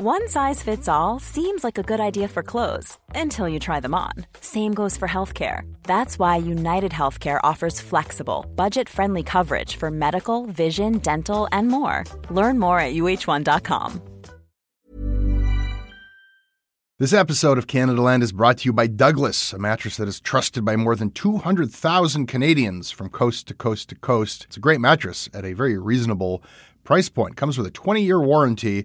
One size fits all seems like a good idea for clothes until you try them on. Same goes for healthcare. That's why United Healthcare offers flexible, budget friendly coverage for medical, vision, dental, and more. Learn more at uhone.com. This episode of Canada Land is brought to you by Douglas, a mattress that is trusted by more than 200,000 Canadians from coast to coast to coast. It's a great mattress at a very reasonable price point. Comes with a 20 year warranty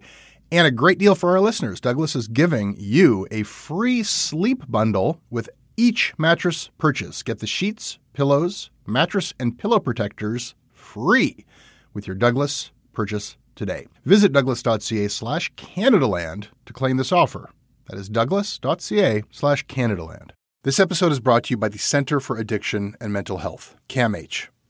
and a great deal for our listeners. Douglas is giving you a free sleep bundle with each mattress purchase. Get the sheets, pillows, mattress, and pillow protectors free with your Douglas purchase today. Visit douglas.ca slash Canadaland to claim this offer. That is douglas.ca slash Canadaland. This episode is brought to you by the Center for Addiction and Mental Health, CAMH.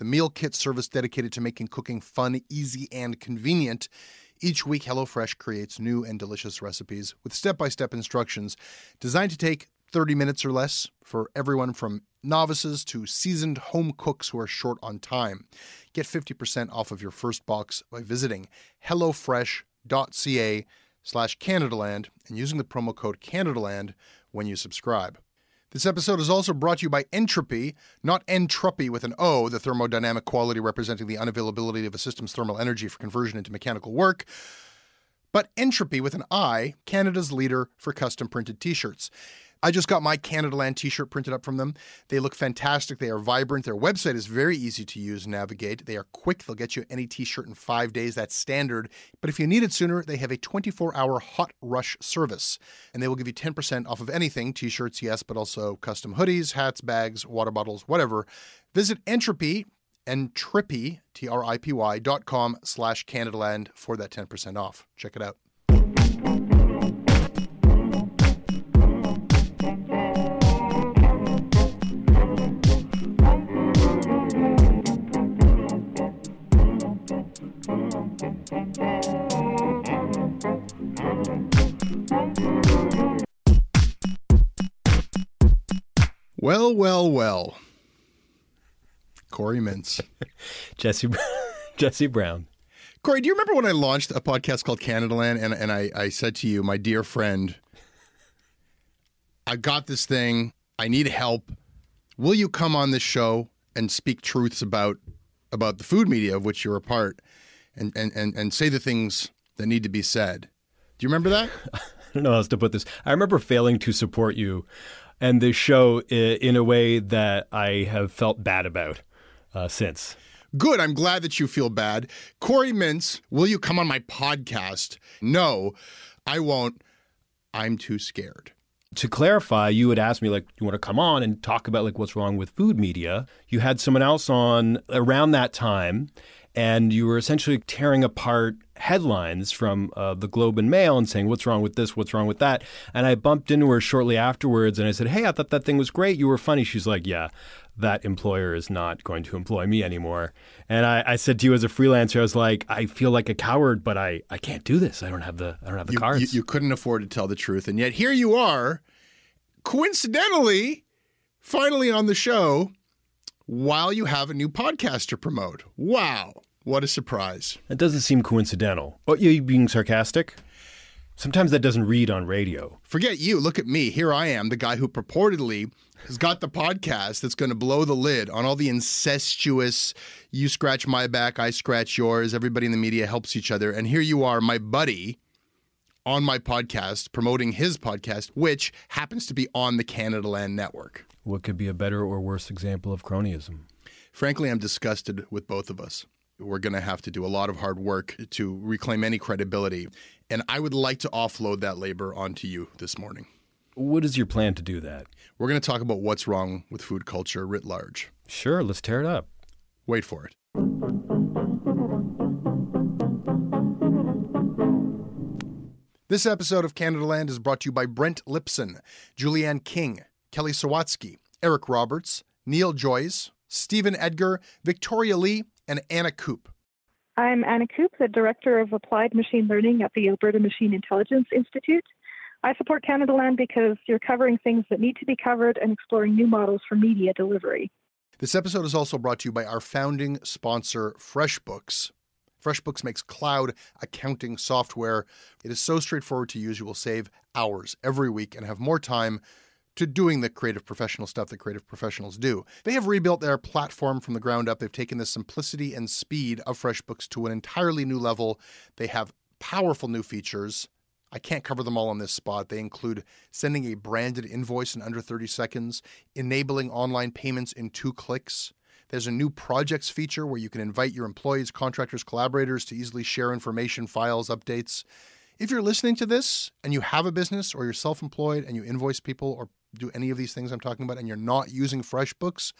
the meal kit service dedicated to making cooking fun, easy, and convenient. Each week, HelloFresh creates new and delicious recipes with step by step instructions designed to take 30 minutes or less for everyone from novices to seasoned home cooks who are short on time. Get 50% off of your first box by visiting hellofresh.ca slash Canadaland and using the promo code Canadaland when you subscribe. This episode is also brought to you by Entripy, not entropy with an O, the thermodynamic quality representing the unavailability of a system's thermal energy for conversion into mechanical work, but Entripy with an I, Canada's leader for custom printed t shirts. I just got my Canada Land t shirt printed up from them. They look fantastic. They are vibrant. Their website is very easy to use and navigate. They are quick. They'll get you any t shirt in five days. That's standard. But if you need it sooner, they have a 24 hour hot rush service. And they will give you 10% off of anything t shirts, yes, but also custom hoodies, hats, bags, water bottles, whatever. Visit Entripy and trippy, T R I P Y, dot com slash Canadaland for that 10% off. Check it out. Well, well, well. Corey Mintz. Jesse Jesse Brown. Corey, do you remember when I launched a podcast called Canada Land and, and I, I said to you, my dear friend, I got this thing. I need help. Will you come on this show and speak truths about about the food media of which you're a part and, and, and, and say the things that need to be said? Do you remember that? I don't know how else to put this. I remember failing to support you and this show in a way that I have felt bad about uh, since. Good. I'm glad that you feel bad. Corey Mintz, will you come on my podcast? No, I won't. I'm too scared. To clarify, you had asked me like, you want to come on and talk about like what's wrong with food media? You had someone else on around that time, and you were essentially tearing apart headlines from uh, the Globe and Mail and saying, What's wrong with this? What's wrong with that? And I bumped into her shortly afterwards and I said, Hey, I thought that thing was great. You were funny. She's like, Yeah, that employer is not going to employ me anymore. And I, I said to you as a freelancer, I was like, I feel like a coward, but I, I can't do this. I don't have the I don't have the you, cards. You, you couldn't afford to tell the truth. And yet here you are, coincidentally, finally on the show while you have a new podcast to promote. Wow. What a surprise. That doesn't seem coincidental. Oh, you being sarcastic? Sometimes that doesn't read on radio. Forget you. Look at me. Here I am, the guy who purportedly has got the podcast that's going to blow the lid on all the incestuous, you scratch my back, I scratch yours, everybody in the media helps each other. And here you are, my buddy, on my podcast, promoting his podcast, which happens to be on the Canada Land Network. What could be a better or worse example of cronyism? Frankly, I'm disgusted with both of us. We're going to have to do a lot of hard work to reclaim any credibility. And I would like to offload that labor onto you this morning. What is your plan to do that? We're going to talk about what's wrong with food culture writ large. Sure, let's tear it up. Wait for it. This episode of Canada Land is brought to you by Brent Lipson, Julianne King, Kelly Sawatsky, Eric Roberts, Neil Joyce, Stephen Edgar, Victoria Lee, and Anna Koop. I'm Anna Koop, the Director of Applied Machine Learning at the Alberta Machine Intelligence Institute. I support Canada Land because you're covering things that need to be covered and exploring new models for media delivery. This episode is also brought to you by our founding sponsor, FreshBooks. FreshBooks makes cloud accounting software. It is so straightforward to use, you will save hours every week and have more time to doing the creative professional stuff that creative professionals do. They have rebuilt their platform from the ground up. They've taken the simplicity and speed of FreshBooks to an entirely new level. They have powerful new features. I can't cover them all on this spot. They include sending a branded invoice in under 30 seconds, enabling online payments in two clicks. There's a new projects feature where you can invite your employees, contractors, collaborators to easily share information, files, updates. If you're listening to this and you have a business or you're self employed and you invoice people or do any of these things I'm talking about and you're not using FreshBooks,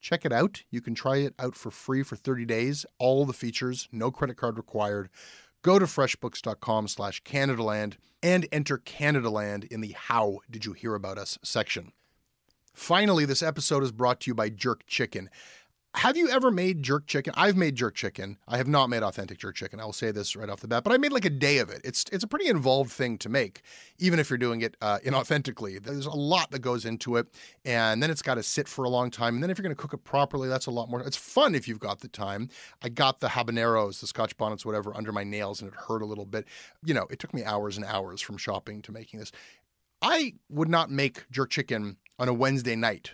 check it out. You can try it out for free for 30 days. All the features, no credit card required. Go to freshbooks.com slash CanadaLand and enter CanadaLand in the How Did You Hear About Us section. Finally, this episode is brought to you by Jerk Chicken. Have you ever made jerk chicken? I've made jerk chicken. I have not made authentic jerk chicken. I will say this right off the bat, but I made like a day of it. It's it's a pretty involved thing to make, even if you're doing it uh, inauthentically. There's a lot that goes into it, and then it's got to sit for a long time. And then if you're going to cook it properly, that's a lot more. It's fun if you've got the time. I got the habaneros, the Scotch bonnets, whatever, under my nails, and it hurt a little bit. You know, it took me hours and hours from shopping to making this. I would not make jerk chicken on a Wednesday night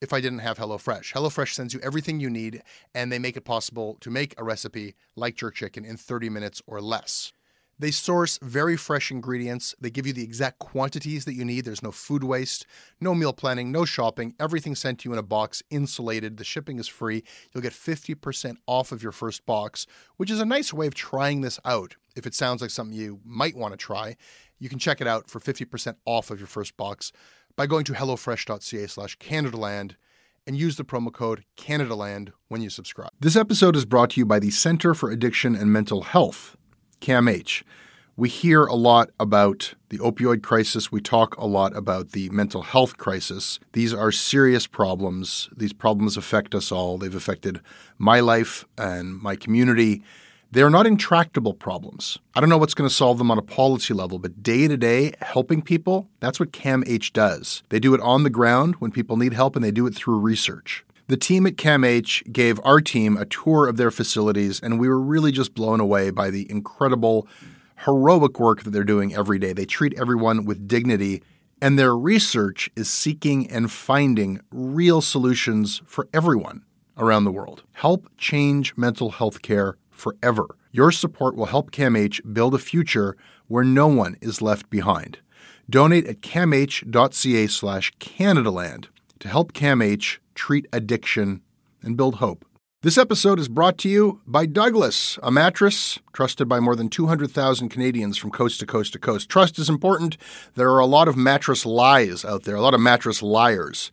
if I didn't have HelloFresh. HelloFresh sends you everything you need, and they make it possible to make a recipe like jerk chicken in 30 minutes or less. They source very fresh ingredients. They give you the exact quantities that you need. There's no food waste, no meal planning, no shopping. Everything sent to you in a box, insulated. The shipping is free. You'll get 50% off of your first box, which is a nice way of trying this out. If it sounds like something you might want to try, you can check it out for 50% off of your first box by going to hellofresh.ca slash CanadaLand and use the promo code CanadaLand when you subscribe. This episode is brought to you by the Center for Addiction and Mental Health, CAMH. We hear a lot about the opioid crisis. We talk a lot about the mental health crisis. These are serious problems. These problems affect us all. They've affected my life and my community. They're not intractable problems. I don't know what's going to solve them on a policy level, but day to day, helping people, that's what CAMH does. They do it on the ground when people need help, and they do it through research. The team at CAMH gave our team a tour of their facilities, and we were really just blown away by the incredible, heroic work that they're doing every day. They treat everyone with dignity, and their research is seeking and finding real solutions for everyone around the world. Help change mental health care forever. Your support will help CAMH build a future where no one is left behind. Donate at camh.ca slash Canadaland to help CAMH treat addiction and build hope. This episode is brought to you by Douglas, a mattress trusted by more than 200,000 Canadians from coast to coast to coast. Trust is important. There are a lot of mattress lies out there, a lot of mattress liars.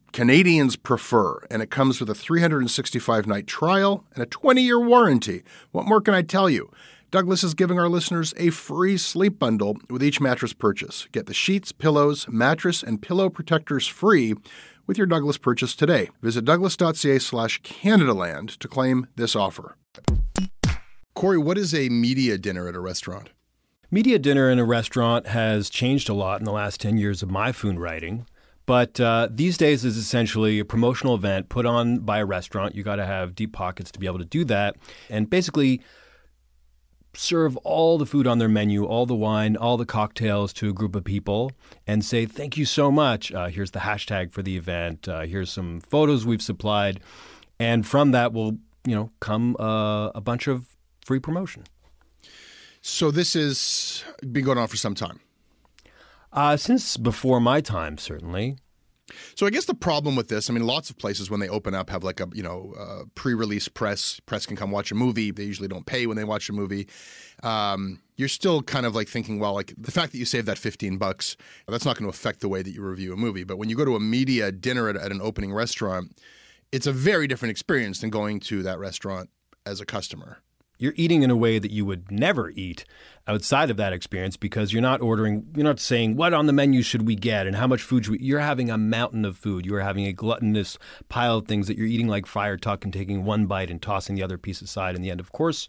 Canadians prefer, and it comes with a 365 night trial and a 20 year warranty. What more can I tell you? Douglas is giving our listeners a free sleep bundle with each mattress purchase. Get the sheets, pillows, mattress, and pillow protectors free with your Douglas purchase today. Visit douglas.ca slash Canadaland to claim this offer. Corey, what is a media dinner at a restaurant? Media dinner in a restaurant has changed a lot in the last 10 years of my food writing. But uh, these days is essentially a promotional event put on by a restaurant. You got to have deep pockets to be able to do that. And basically, serve all the food on their menu, all the wine, all the cocktails to a group of people and say, thank you so much. Uh, here's the hashtag for the event. Uh, here's some photos we've supplied. And from that will, you know, come uh, a bunch of free promotion. So this has been going on for some time. Uh, since before my time, certainly. So I guess the problem with this, I mean, lots of places when they open up have like a you know uh, pre-release press. Press can come watch a movie. They usually don't pay when they watch a movie. Um, you're still kind of like thinking, well, like the fact that you save that 15 bucks, that's not going to affect the way that you review a movie. But when you go to a media dinner at, at an opening restaurant, it's a very different experience than going to that restaurant as a customer you're eating in a way that you would never eat outside of that experience because you're not ordering, you're not saying what on the menu should we get and how much food should we. You're having a mountain of food. You're having a gluttonous pile of things that you're eating like Friar Tuck and taking one bite and tossing the other piece aside in the end. Of course,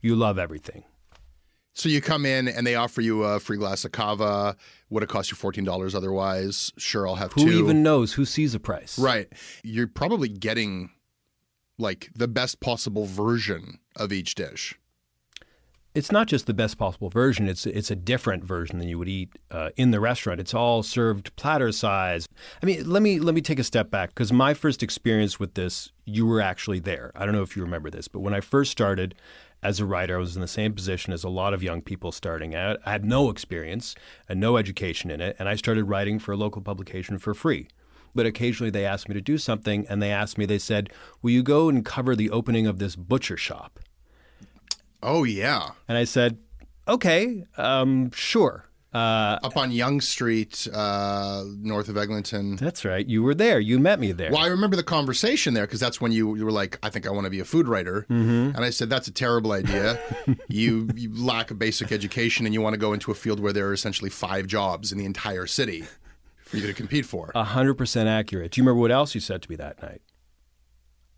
you love everything. So you come in and they offer you a free glass of cava. Would have cost you fourteen dollars otherwise. Sure, I'll have Who two. Who even knows? Who sees a price? Right. You're probably getting like the best possible version of each dish. It's not just the best possible version. It's it's a different version than you would eat uh, in the restaurant. It's all served platter size. I mean, let me let me take a step back because my first experience with this, you were actually there. I don't know if you remember this, but when I first started as a writer, I was in the same position as a lot of young people starting out. I had no experience and no education in it, and I started writing for a local publication for free but occasionally they asked me to do something and they asked me, they said, Will you go and cover the opening of this butcher shop? Oh, yeah. And I said, Okay, um, sure. Uh, Up on Yonge Street, uh, north of Eglinton. That's right. You were there. You met me there. Well, I remember the conversation there because that's when you, you were like, I think I want to be a food writer. Mm-hmm. And I said, That's a terrible idea. you, you lack a basic education and you want to go into a field where there are essentially five jobs in the entire city for you to compete for. A hundred percent accurate. Do you remember what else you said to me that night?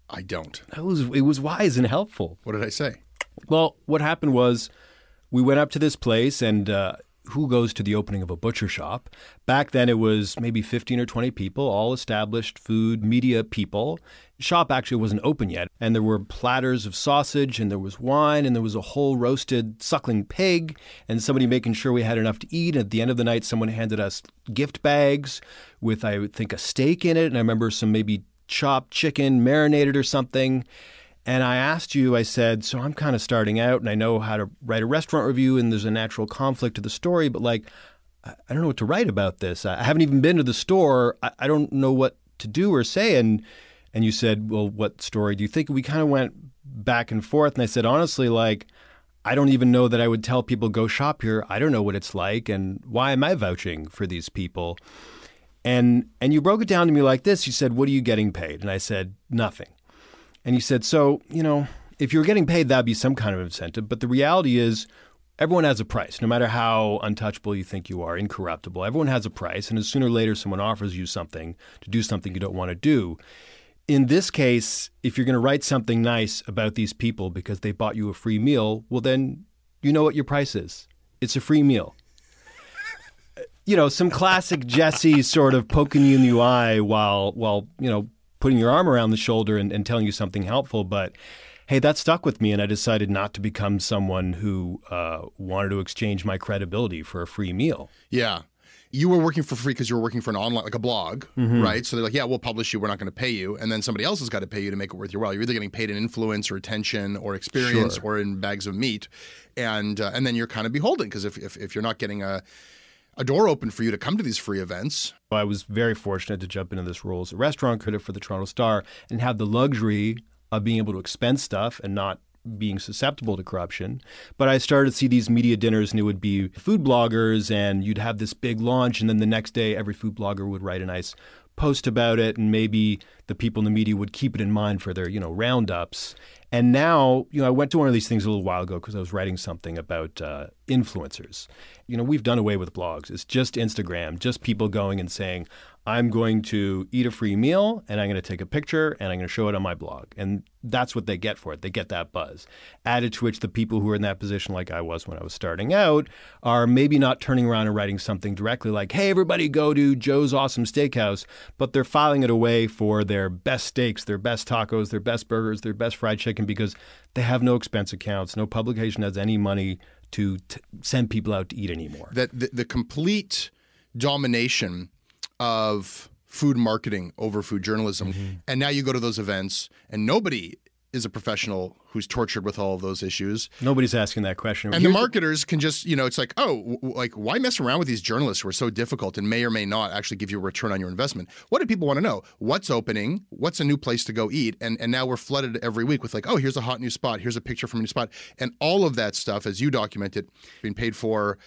I don't. It was it was wise and helpful. What did I say? Well, what happened was we went up to this place and uh, who goes to the opening of a butcher shop. Back then, it was maybe 15 or 20 people, all established food media people. Shop actually wasn't open yet, and there were platters of sausage, and there was wine, and there was a whole roasted suckling pig, and somebody making sure we had enough to eat. At the end of the night, someone handed us gift bags with, I think, a steak in it, and I remember some maybe chopped chicken, marinated or something. And I asked you, I said, so I'm kind of starting out and I know how to write a restaurant review and there's a natural conflict to the story, but like, I don't know what to write about this. I haven't even been to the store. I don't know what to do or say. And, and you said, well, what story do you think? We kind of went back and forth. And I said, honestly, like, I don't even know that I would tell people go shop here. I don't know what it's like. And why am I vouching for these people? And, and you broke it down to me like this. You said, what are you getting paid? And I said, nothing. And he said, So, you know, if you're getting paid, that'd be some kind of incentive. But the reality is, everyone has a price, no matter how untouchable you think you are, incorruptible. Everyone has a price. And as sooner or later someone offers you something to do something you don't want to do, in this case, if you're going to write something nice about these people because they bought you a free meal, well, then you know what your price is. It's a free meal. You know, some classic Jesse sort of poking you in the eye while, while you know, putting your arm around the shoulder and, and telling you something helpful. But hey, that stuck with me, and I decided not to become someone who uh, wanted to exchange my credibility for a free meal. Yeah. You were working for free because you were working for an online, like a blog, mm-hmm. right? So they're like, yeah, we'll publish you. We're not going to pay you. And then somebody else has got to pay you to make it worth your while. You're either getting paid in influence or attention or experience sure. or in bags of meat. And, uh, and then you're kind of beholden because if, if, if you're not getting a, a door open for you to come to these free events. I was very fortunate to jump into this role as a restaurant critic for the Toronto Star and have the luxury of being able to expense stuff and not being susceptible to corruption. But I started to see these media dinners, and it would be food bloggers, and you'd have this big launch, and then the next day, every food blogger would write a nice post about it, and maybe the people in the media would keep it in mind for their, you know, roundups. And now, you know, I went to one of these things a little while ago because I was writing something about uh, influencers. You know, we've done away with blogs. It's just Instagram, just people going and saying, I'm going to eat a free meal and I'm going to take a picture and I'm going to show it on my blog. And that's what they get for it. They get that buzz. Added to which the people who are in that position, like I was when I was starting out, are maybe not turning around and writing something directly like, hey, everybody go to Joe's Awesome Steakhouse, but they're filing it away for their best steaks, their best tacos, their best burgers, their best fried chicken because they have no expense accounts. No publication has any money to t- send people out to eat anymore. That the, the complete domination of food marketing over food journalism. Mm-hmm. And now you go to those events and nobody is a professional who's tortured with all of those issues. Nobody's asking that question. And Here's the marketers can just, you know, it's like, oh, w- like why mess around with these journalists who are so difficult and may or may not actually give you a return on your investment? What do people want to know? What's opening? What's a new place to go eat? And and now we're flooded every week with like, oh, here's a hot new spot. Here's a picture from a new spot. And all of that stuff, as you document it, being paid for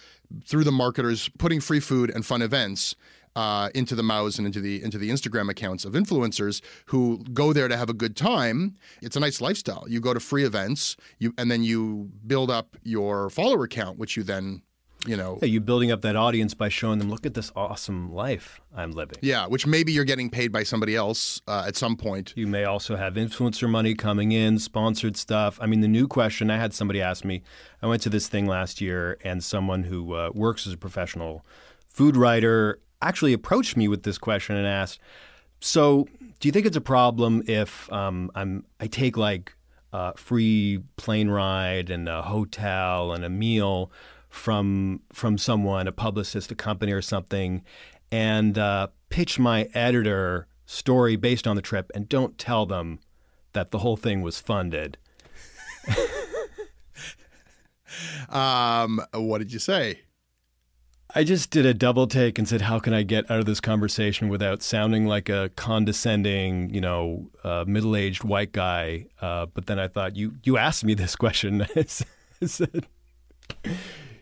through the marketers, putting free food and fun events uh, into the mouths and into the into the Instagram accounts of influencers who go there to have a good time. It's a nice lifestyle. You go to free events, you and then you build up your follower count, which you then you know yeah, you building up that audience by showing them look at this awesome life i'm living yeah which maybe you're getting paid by somebody else uh, at some point you may also have influencer money coming in sponsored stuff i mean the new question i had somebody ask me i went to this thing last year and someone who uh, works as a professional food writer actually approached me with this question and asked, "So, do you think it's a problem if um, I'm I take like a free plane ride and a hotel and a meal from from someone, a publicist, a company, or something, and uh, pitch my editor story based on the trip, and don't tell them that the whole thing was funded?" um, what did you say? I just did a double take and said, "How can I get out of this conversation without sounding like a condescending, you know, uh, middle-aged white guy?" Uh, but then I thought, "You you asked me this question." I said,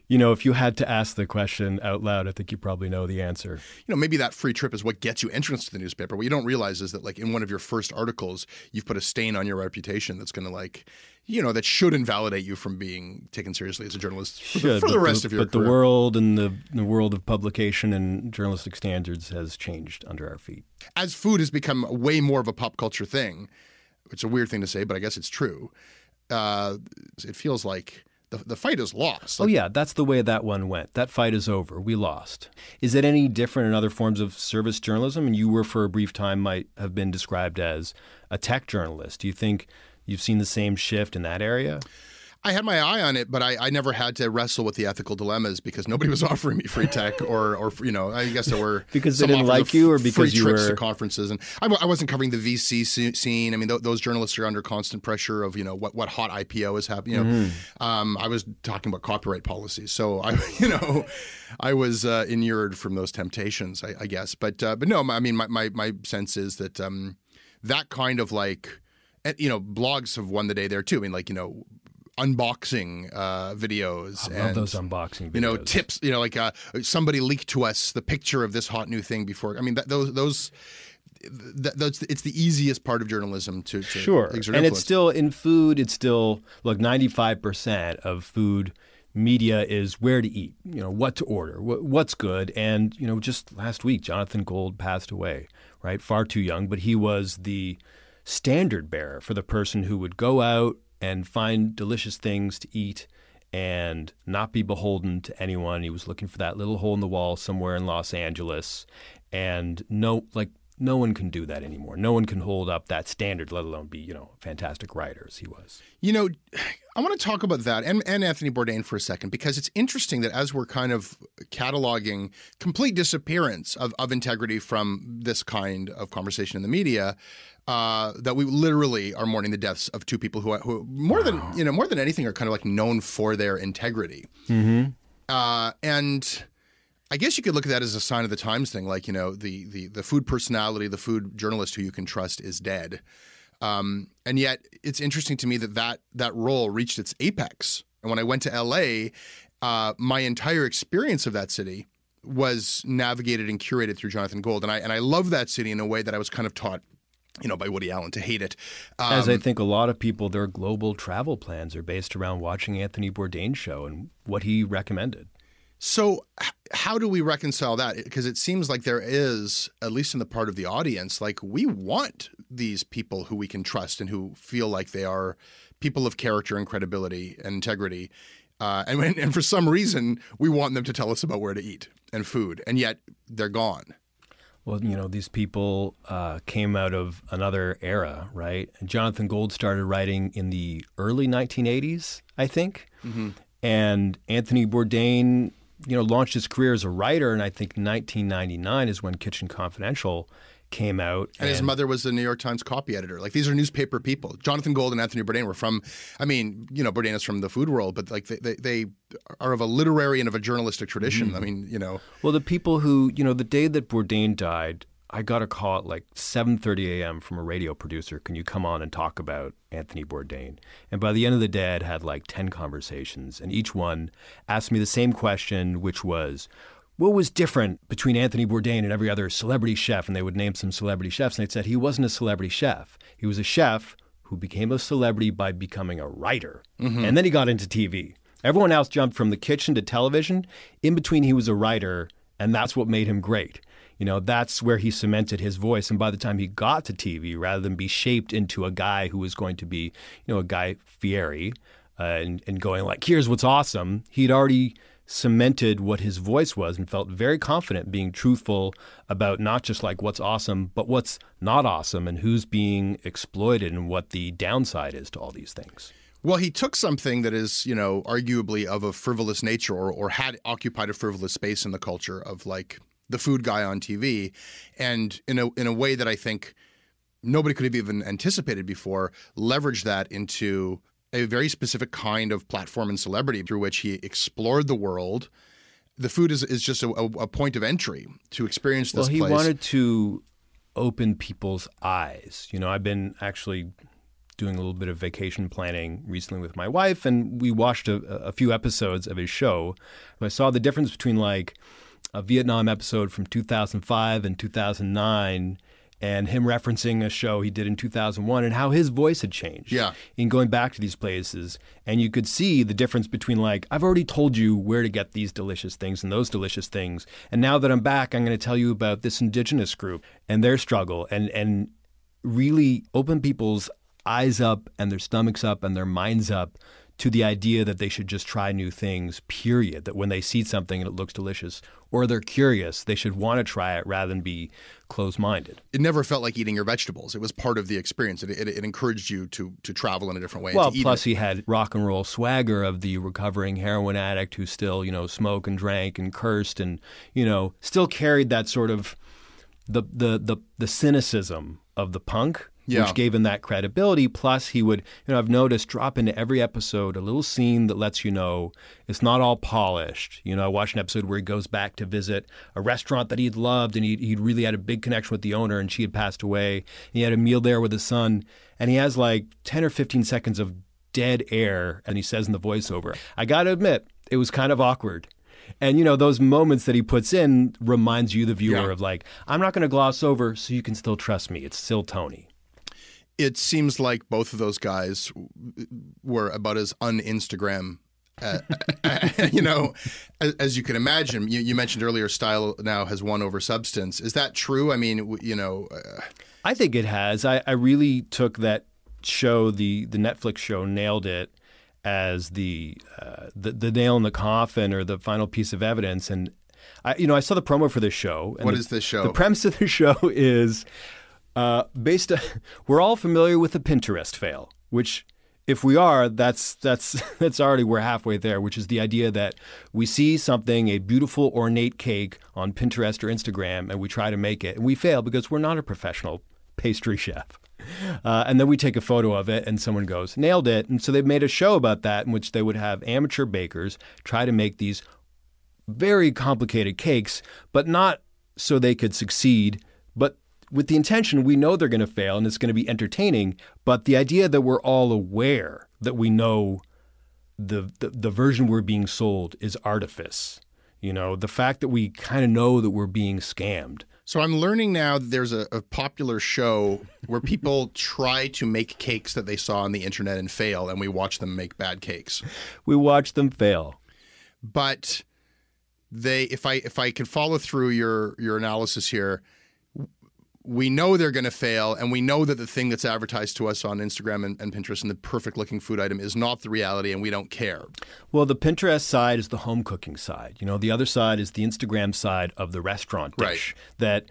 you know, if you had to ask the question out loud, I think you probably know the answer. You know, maybe that free trip is what gets you entrance to the newspaper. What you don't realize is that, like, in one of your first articles, you've put a stain on your reputation that's going to, like, you know, that should invalidate you from being taken seriously as a journalist for, should, the, for the, rest the, of your but career. But the world and the, the world of publication and journalistic standards has changed under our feet. As food has become way more of a pop culture thing, it's a weird thing to say, but I guess it's true. Uh, it feels like the, the fight is lost. oh, yeah, that's the way that one went. That fight is over. We lost. Is it any different in other forms of service journalism? And you were, for a brief time, might have been described as a tech journalist. Do you think you've seen the same shift in that area? I had my eye on it, but I, I, never had to wrestle with the ethical dilemmas because nobody was offering me free tech, or, or you know, I guess there were because they didn't like you, or because you trips were to conferences, and I, I wasn't covering the VC scene. I mean, th- those journalists are under constant pressure of you know what what hot IPO is happening. You know, mm-hmm. um, I was talking about copyright policies, so I you know, I was uh, inured from those temptations, I, I guess. But uh, but no, I mean, my my, my sense is that um, that kind of like you know, blogs have won the day there too. I mean, like you know, unboxing uh, videos. I love those unboxing videos. You know, tips. You know, like uh, somebody leaked to us the picture of this hot new thing before. I mean, that, those those. that's it's the easiest part of journalism to, to sure, and influence. it's still in food. It's still look ninety five percent of food media is where to eat, you know, what to order, what's good. And, you know, just last week, Jonathan Gold passed away, right? Far too young, but he was the standard bearer for the person who would go out and find delicious things to eat and not be beholden to anyone. He was looking for that little hole in the wall somewhere in Los Angeles. And no, like, no one can do that anymore. No one can hold up that standard, let alone be, you know, fantastic writer as he was. You know, I want to talk about that and, and Anthony Bourdain for a second because it's interesting that as we're kind of cataloging complete disappearance of, of integrity from this kind of conversation in the media, uh, that we literally are mourning the deaths of two people who, who more wow. than you know more than anything are kind of like known for their integrity. Mm-hmm. Uh, and I guess you could look at that as a sign of the times thing, like you know the the the food personality, the food journalist who you can trust is dead. Um, and yet, it's interesting to me that that that role reached its apex. And when I went to L.A., uh, my entire experience of that city was navigated and curated through Jonathan Gold, and I and I love that city in a way that I was kind of taught you know, by Woody Allen to hate it. As I Um, think a lot of people, their global travel plans are based around watching Anthony Bourdain's show and what he recommended. So, how do we reconcile that? Because it seems like there is, at least in the part of the audience, like we want these people who we can trust and who feel like they are people of character and credibility and integrity. Uh, and, when- and for some reason, we want them to tell us about where to eat and food, and yet they're gone. Well, you know, these people uh, came out of another era, right? And Jonathan Gold started writing in the early 1980s, I think. And Anthony Bourdain, you know, launched his career as a writer, and I think 1999 is when Kitchen Confidential came out. And his mother was the New York Times copy editor. Like these are newspaper people. Jonathan Gold and Anthony Bourdain were from. I mean, you know, Bourdain is from the food world, but like they, they, they are of a literary and of a journalistic tradition. Mm-hmm. I mean, you know, Well, the people who, you know, the day that Bourdain died, I got a call at like 7:30 a.m. from a radio producer. Can you come on and talk about Anthony Bourdain? And by the end of the day, I'd had like 10 conversations, and each one asked me the same question, which was, what was different between Anthony Bourdain and every other celebrity chef? And they would name some celebrity chefs, and they said he wasn't a celebrity chef. He was a chef who became a celebrity by becoming a writer, mm-hmm. and then he got into TV. Everyone else jumped from the kitchen to television. In between, he was a writer, and that's what made him great. You know, that's where he cemented his voice. And by the time he got to TV, rather than be shaped into a guy who was going to be, you know, a Guy Fieri uh, and, and going like, here's what's awesome, he'd already cemented what his voice was and felt very confident being truthful about not just like what's awesome, but what's not awesome and who's being exploited and what the downside is to all these things. Well, he took something that is, you know, arguably of a frivolous nature or, or had occupied a frivolous space in the culture of like the food guy on TV, and in a in a way that I think nobody could have even anticipated before, leveraged that into a very specific kind of platform and celebrity through which he explored the world. The food is, is just a, a, point of entry to experience this well, he place. wanted to open people's eyes. You know, I've been actually doing a little bit of vacation planning recently with my wife, and we watched a, a few episodes of his show. I saw the difference between like a Vietnam episode from 2005 and 2009. And him referencing a show he did in 2001 and how his voice had changed Yeah. in going back to these places. And you could see the difference between, like, I've already told you where to get these delicious things and those delicious things. And now that I'm back, I'm going to tell you about this indigenous group and their struggle and, and really open people's eyes up and their stomachs up and their minds up to the idea that they should just try new things, period. That when they see something and it looks delicious or they're curious, they should want to try it rather than be closed minded. it never felt like eating your vegetables. It was part of the experience. It, it, it encouraged you to to travel in a different way. and Well, plus he had rock and roll swagger of the recovering heroin addict who still, you know, smoked and drank and cursed and, you know, still carried that sort of the the the, the cynicism of the punk. Yeah. Which gave him that credibility. Plus, he would, you know, I've noticed drop into every episode a little scene that lets you know it's not all polished. You know, I watched an episode where he goes back to visit a restaurant that he'd loved and he'd, he'd really had a big connection with the owner and she had passed away. And He had a meal there with his son and he has like 10 or 15 seconds of dead air and he says in the voiceover i gotta admit it was kind of awkward and you know those moments that he puts in reminds you the viewer Yeah. of like i'm not going to gloss over so you can still trust me it's still tony it seems like both of those guys were about as un-Instagram, uh, you know, as, as you can imagine. You, you mentioned earlier, style now has won over substance. Is that true? I mean, w- you know, uh, i think it has i, I really took that show the the netflix show nailed it as the, uh, the the nail in the coffin or the final piece of evidence and I, you know, I saw the promo for this show. And What the- is this show? The premise of the show is uh, based. we're all familiar with the Pinterest fail, which, if we are, that's that's that's already we're halfway there. Which is the idea that we see something, a beautiful ornate cake on Pinterest or Instagram, and we try to make it, and we fail because we're not a professional pastry chef. Uh, and then we take a photo of it, and someone goes, "Nailed it!" And so they've made a show about that, in which they would have amateur bakers try to make these very complicated cakes, but not so they could succeed, but with the intention we know they're going to fail and it's going to be entertaining. But the idea that we're all aware that we know the, the, the version we're being sold is artifice. You know, the fact that we kind of know that we're being scammed So I'm learning now that there's a, a popular show where people try to make cakes that they saw on the internet and fail, and we watch them make bad cakes. We watch them fail. But they, if I if I can follow through your your analysis here, we know they're going to fail, and we know that the thing that's advertised to us on Instagram and, and Pinterest and the perfect looking food item is not the reality, and we don't care. Well, the Pinterest side is the home cooking side. You know, the other side is the Instagram side of the restaurant dish Right. that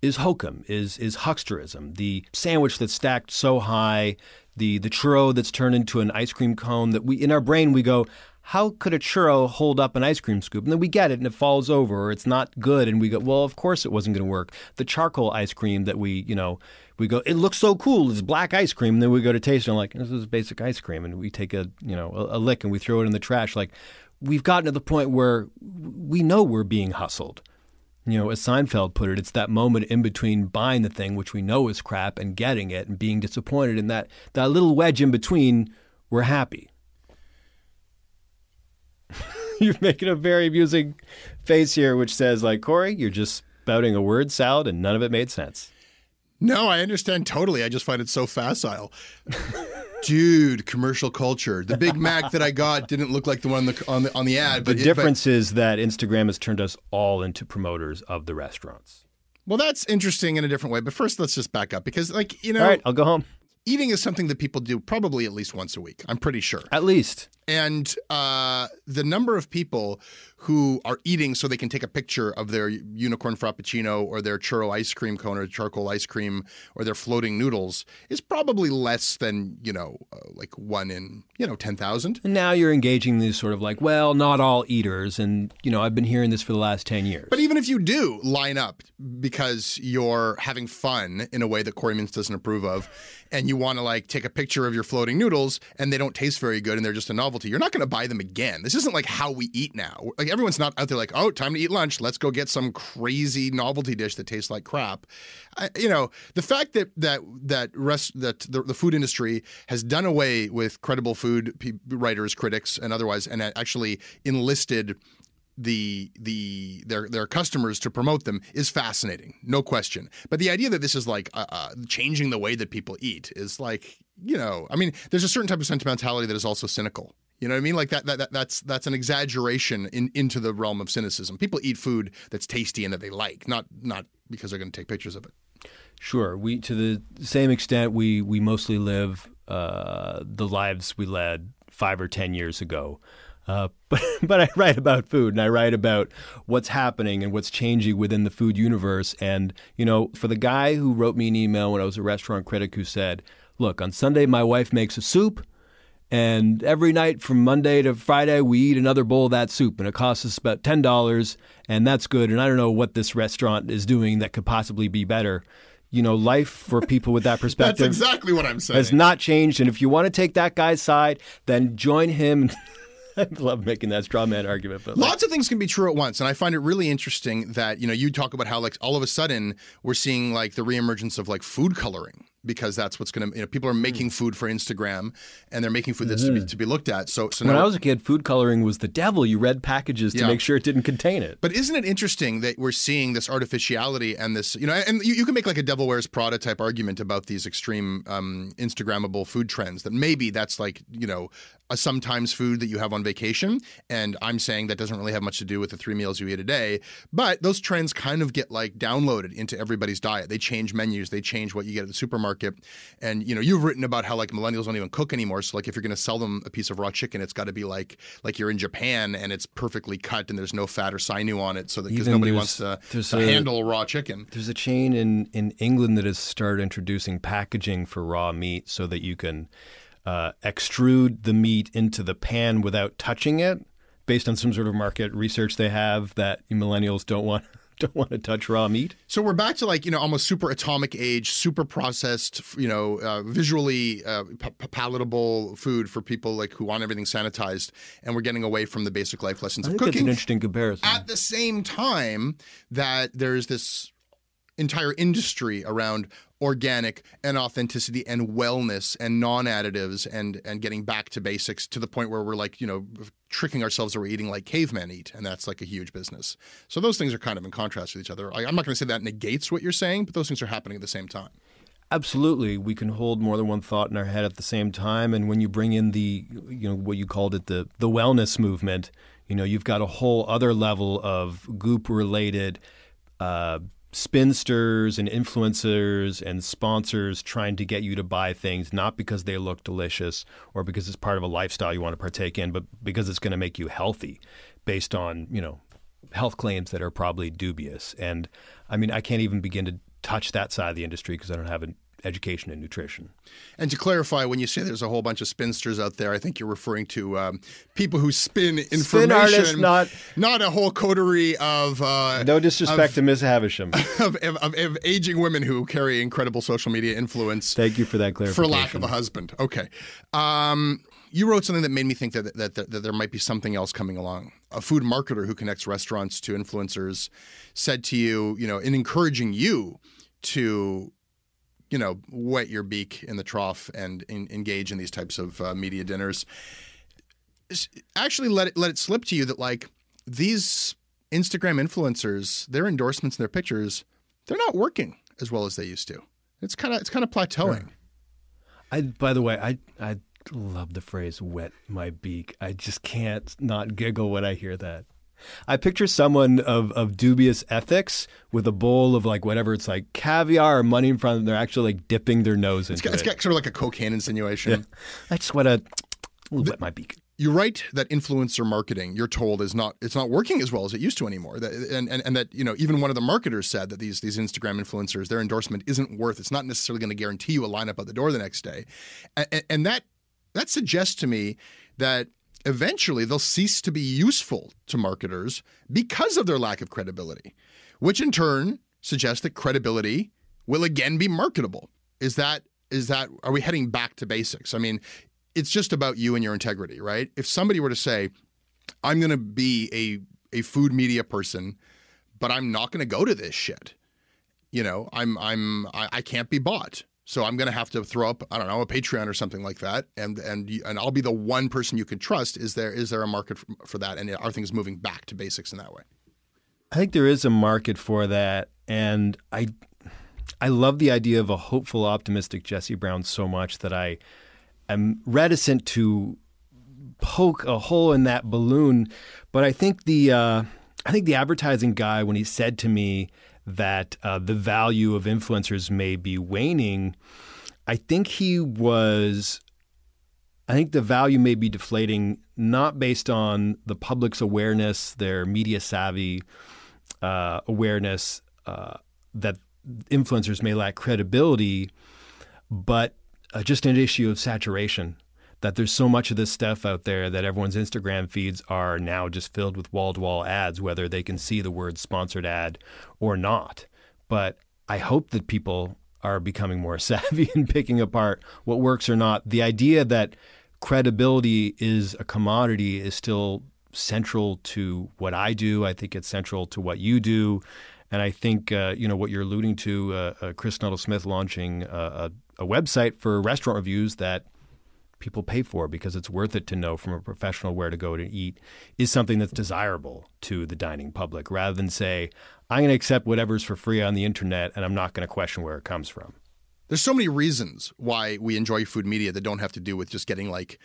is hokum, is is hucksterism. The sandwich that's stacked so high, the the churro that's turned into an ice cream cone that we in our brain we go, how could a churro hold up an ice cream scoop? And then we get it and it falls over or it's not good and we go, well, of course it wasn't going to work. The charcoal ice cream that we, you know, we go, it looks so cool. It's black ice cream. And then we go to taste it and like, this is basic ice cream. And we take a, you know, a, a lick and we throw it in the trash. Like we've gotten to the point where we know we're being hustled. You know, as Seinfeld put it, it's that moment in between buying the thing, which we know is crap, and getting it and being disappointed. And that, that little wedge in between, we're happy. You're making a very amusing face here, which says, like, Corey, you're just spouting a word salad and none of it made sense. No, I understand totally. I just find it so facile. Dude, commercial culture. The Big Mac that I got didn't look like the one on the on the, on the ad. The But it- difference is that Instagram has turned us all into promoters of the restaurants. well, that's interesting in a different way. But first, let's just back up because, like you know, All right, I'll go home. eating is something that people do probably at least once a week. I'm pretty sure. At least. And uh, the number of people who are eating so they can take a picture of their unicorn frappuccino or their churro ice cream cone or charcoal ice cream or their floating noodles is probably less than you know uh, like one in you know ten thousand. And now you're engaging these sort of like, well, not all eaters. And, you know, I've been hearing this for the last 10 years. But even if you do line up because you're having fun in a way that Corey Mintz doesn't approve of, and you want to like take a picture of your floating noodles and they don't taste very good and they're just a novelty, you're not going to buy them again. This isn't like how we eat now. Like everyone's not out there like, oh, time to eat lunch. Let's go get some crazy novelty dish that tastes like crap. I, you know, the fact that that that rest that the, the food industry has done away with credible food writers, critics, and otherwise, and actually enlisted the the their their customers to promote them is fascinating, no question. But the idea that this is like uh, uh, changing the way that people eat is like you know, I mean, there's a certain type of sentimentality that is also cynical. You know what I mean? Like that, that, that that's that's an exaggeration in, into the realm of cynicism. People eat food that's tasty and that they like, not not because they're going to take pictures of it. Sure. We to the same extent we we mostly live uh, the lives we led five or ten years ago. Uh, but but I write about food and I write about what's happening and what's changing within the food universe. And you know, for the guy who wrote me an email when I was a restaurant critic who said, "Look, on Sunday my wife makes a soup." And every night from Monday to Friday, we eat another bowl of that soup, and it costs us about ten dollars, and that's good. And I don't know what this restaurant is doing that could possibly be better. You know, life for people with that perspective. that's exactly what I'm saying. has not changed. And if you want to take that guy's side, then join him. I love making that straw man argument, but like, Lots of things can be true at once, and I find it really interesting that you know you talk about how like all of a sudden we're seeing like the reemergence of like food coloring because that's what's going to you know people are making food for Instagram and they're making food that's to, be, to be looked at. So so when now, I was a kid, food coloring was the devil. You read packages to Yeah. make sure it didn't contain it. But isn't it interesting that we're seeing this artificiality and this, you know, and you, you can make like a Devil Wears Prada type argument about these extreme um, Instagrammable food trends that maybe that's like, you know, sometimes food that you have on vacation. And I'm saying that doesn't really have much to do with the three meals you eat a day. But those trends kind of get like downloaded into everybody's diet. They change menus, they change what you get at the supermarket. And, you know, you've written about how like millennials don't even cook anymore. So like if you're going to sell them a piece of raw chicken, it's got to be like, like you're in Japan and it's perfectly cut and there's no fat or sinew on it. So that because nobody wants to, to a- handle raw chicken. There's a chain in, in England that has started introducing packaging for raw meat so that you can uh, extrude the meat into the pan without touching it, based on some sort of market research they have that millennials don't want don't want to touch raw meat. So we're back to like you know almost super atomic age, super processed, you know, uh, visually uh, p- palatable food for people like who want everything sanitized, and we're getting away from the basic life lessons I of think that's an cooking. interesting comparison. At the same time, that there's this entire industry around organic and authenticity and wellness and non-additives and and getting back to basics to the point where we're like you know tricking ourselves that we're eating like cavemen eat and that's like a huge business. So those things are kind of in contrast with each other. I, i'm not going to say that negates what you're saying but those things are happening at the same time. Absolutely, we can hold more than one thought in our head at the same time. And when you bring in the, you know, what you called it, the the wellness movement, you know, you've got a whole other level of goop-related uh, spinsters and influencers and sponsors trying to get you to buy things not because they look delicious or because it's part of a lifestyle you want to partake in, but because it's going to make you healthy, based on you know health claims that are probably dubious. And I mean, I can't even begin to touch that side of the industry because I don't have an education and nutrition. And to clarify, when you say there's a whole bunch of spinsters out there, I think you're referring to um, people who spin information, Spin artists, not not a whole coterie of uh, no disrespect of, to Miss Havisham. of, of, of, of aging women who carry incredible social media influence. Thank you for that clarification. For lack of a husband. Okay. Um, you wrote something that made me think that, that, that, that there might be something else coming along. A food marketer who connects restaurants to influencers said to you, you know, in encouraging you to you know, wet your beak in the trough and in, engage in these types of uh, media dinners. Actually, let it let it slip to you that like these Instagram influencers, their endorsements and their pictures, they're not working as well as they used to. It's kind of it's kind of plateauing. I, by the way, I I love the phrase "wet my beak." I just can't not giggle when I hear that. I picture someone of, of dubious ethics with a bowl of like whatever it's like caviar or money in front of them. They're actually like dipping their nose It's into got, it's it. got sort of like a cocaine insinuation. I just want to wet my beak. you write that influencer marketing you're told is not it's not working as well as it used to anymore that, and, and, and that you know even one of the marketers said that these these instagram influencers their endorsement isn't worth it's not necessarily going to guarantee you a lineup at the door the next day and, and that that suggests to me that eventually they'll cease to be useful to marketers because of their lack of credibility which in turn suggests that credibility will again be marketable is that is that are we heading back to basics i mean it's just about you and your integrity, right? If somebody were to say, I'm going to be a, a food media person, but I'm not going to go to this shit. You know, I'm I'm I, I can't be bought. So I'm going to have to throw up I don't know a Patreon or something like that, and and and I'll be the one person you can trust. Is there is there a market for, for that, and are things moving back to basics in that way? I think there is a market for that, and I I love the idea of a hopeful, optimistic Jesse Brown so much that I am reticent to poke a hole in that balloon. But I think the uh, I think the advertising guy when he said to me that uh, the value of influencers may be waning, I think he was I think the value may be deflating not based on the public's awareness, their media savvy uh, awareness uh, that influencers may lack credibility, but uh, just an issue of saturation. That there's so much of this stuff out there that everyone's Instagram feeds are now just filled with wall to wall ads, whether they can see the word sponsored ad or not. But I hope that people are becoming more savvy in picking apart what works or not. The idea that credibility is a commodity is still central to what I do. I think it's central to what you do. And I think uh, you know what you're alluding to, uh, uh, Chris Nuttall Smith launching uh, a, a website for restaurant reviews that people pay for because it's worth it to know from a professional where to go to eat is something that's desirable to the dining public rather than say, I'm going to accept whatever's for free on the internet and I'm not going to question where it comes from. There's so many reasons why we enjoy food media that don't have to do with just getting like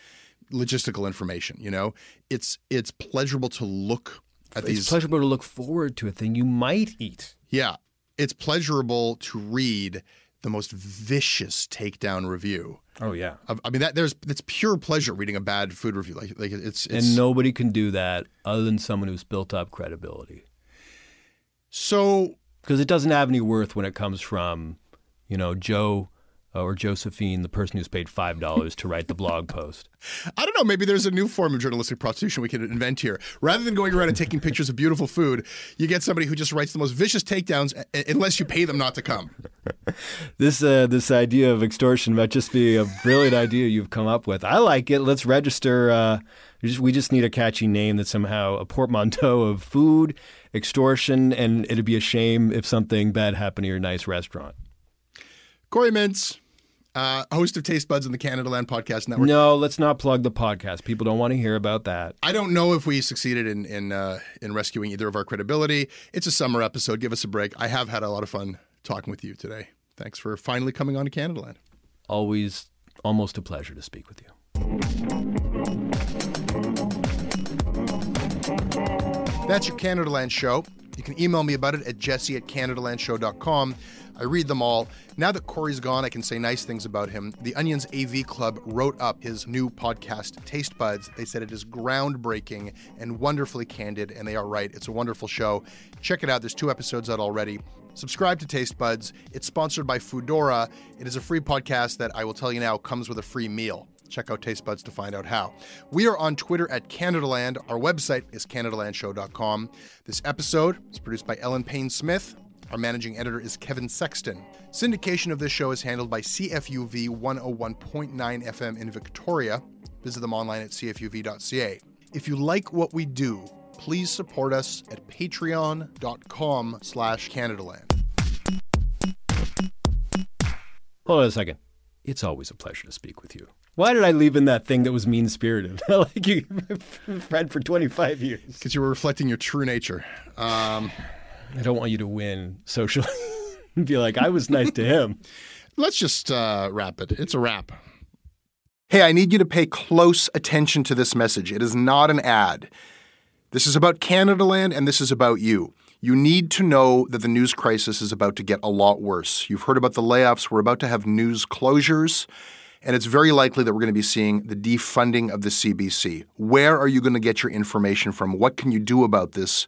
logistical information. You know, it's it's pleasurable to look at these. It's pleasurable to look forward to a thing you might eat. Yeah, it's pleasurable to read the most vicious takedown review. Oh yeah. I mean, that there's it's pure pleasure reading a bad food review. Like like it's, it's And nobody can do that other than someone who's built up credibility. so Because it doesn't have any worth when it comes from, you know, Joe uh, or Josephine, the person who's paid $5 to write the blog post. I don't know. Maybe there's a new form of journalistic prostitution we can invent here. Rather than going around and taking pictures of beautiful food, you get somebody who just writes the most vicious takedowns, uh, unless you pay them not to come. This uh, this idea of extortion might just be a brilliant idea you've come up with. I like it. Let's register. Uh, we, just, we just need a catchy name that's somehow a portmanteau of food extortion, and it'd be a shame if something bad happened to your nice restaurant. Corey Mintz, uh, host of Taste Buds and the Canada Land Podcast Network. No, let's not plug the podcast. People don't want to hear about that. I don't know if we succeeded in in uh, in rescuing either of our credibility. It's a summer episode. Give us a break. I have had a lot of fun talking with you today. Thanks for finally coming on to Canada Land. Always almost a pleasure to speak with you. That's your Canada Land show. You can email me about it at jesse at canadalandshow.com. I read them all. Now that Corey's gone, I can say nice things about him. The Onions AV Club wrote up his new podcast, Taste Buds. They said it is groundbreaking and wonderfully candid, and they are right. It's a wonderful show. Check it out. There's two episodes out already. Subscribe to Taste Buds. It's sponsored by Foodora. It is a free podcast that I will tell you now comes with a free meal. Check out Taste Buds to find out how. We are on Twitter at CanadaLand. Our website is CanadaLandShow.com. This episode is produced by Ellen Payne Smith. Our managing editor is Kevin Sexton. Syndication of this show is handled by CFUV 101.9 FM in Victoria. Visit them online at cfuv.ca. If you like what we do, please support us at patreon.com slash CanadaLand. Hold on a second. It's always a pleasure to speak with you. Why did I leave in that thing that was mean spirited? like you, friend for 25 years. Because you were reflecting your true nature. Um, I don't want you to win socially. And be like, I was nice to him. let's just uh, wrap it. It's a wrap. Hey, I need you to pay close attention to this message. It is not an ad. This is about Canada Land and this is about you. You need to know that the news crisis is about to get a lot worse. You've heard about the layoffs. We're about to have news closures, and it's very likely that we're going to be seeing the defunding of the CBC. Where are you going to get your information from? What can you do about this?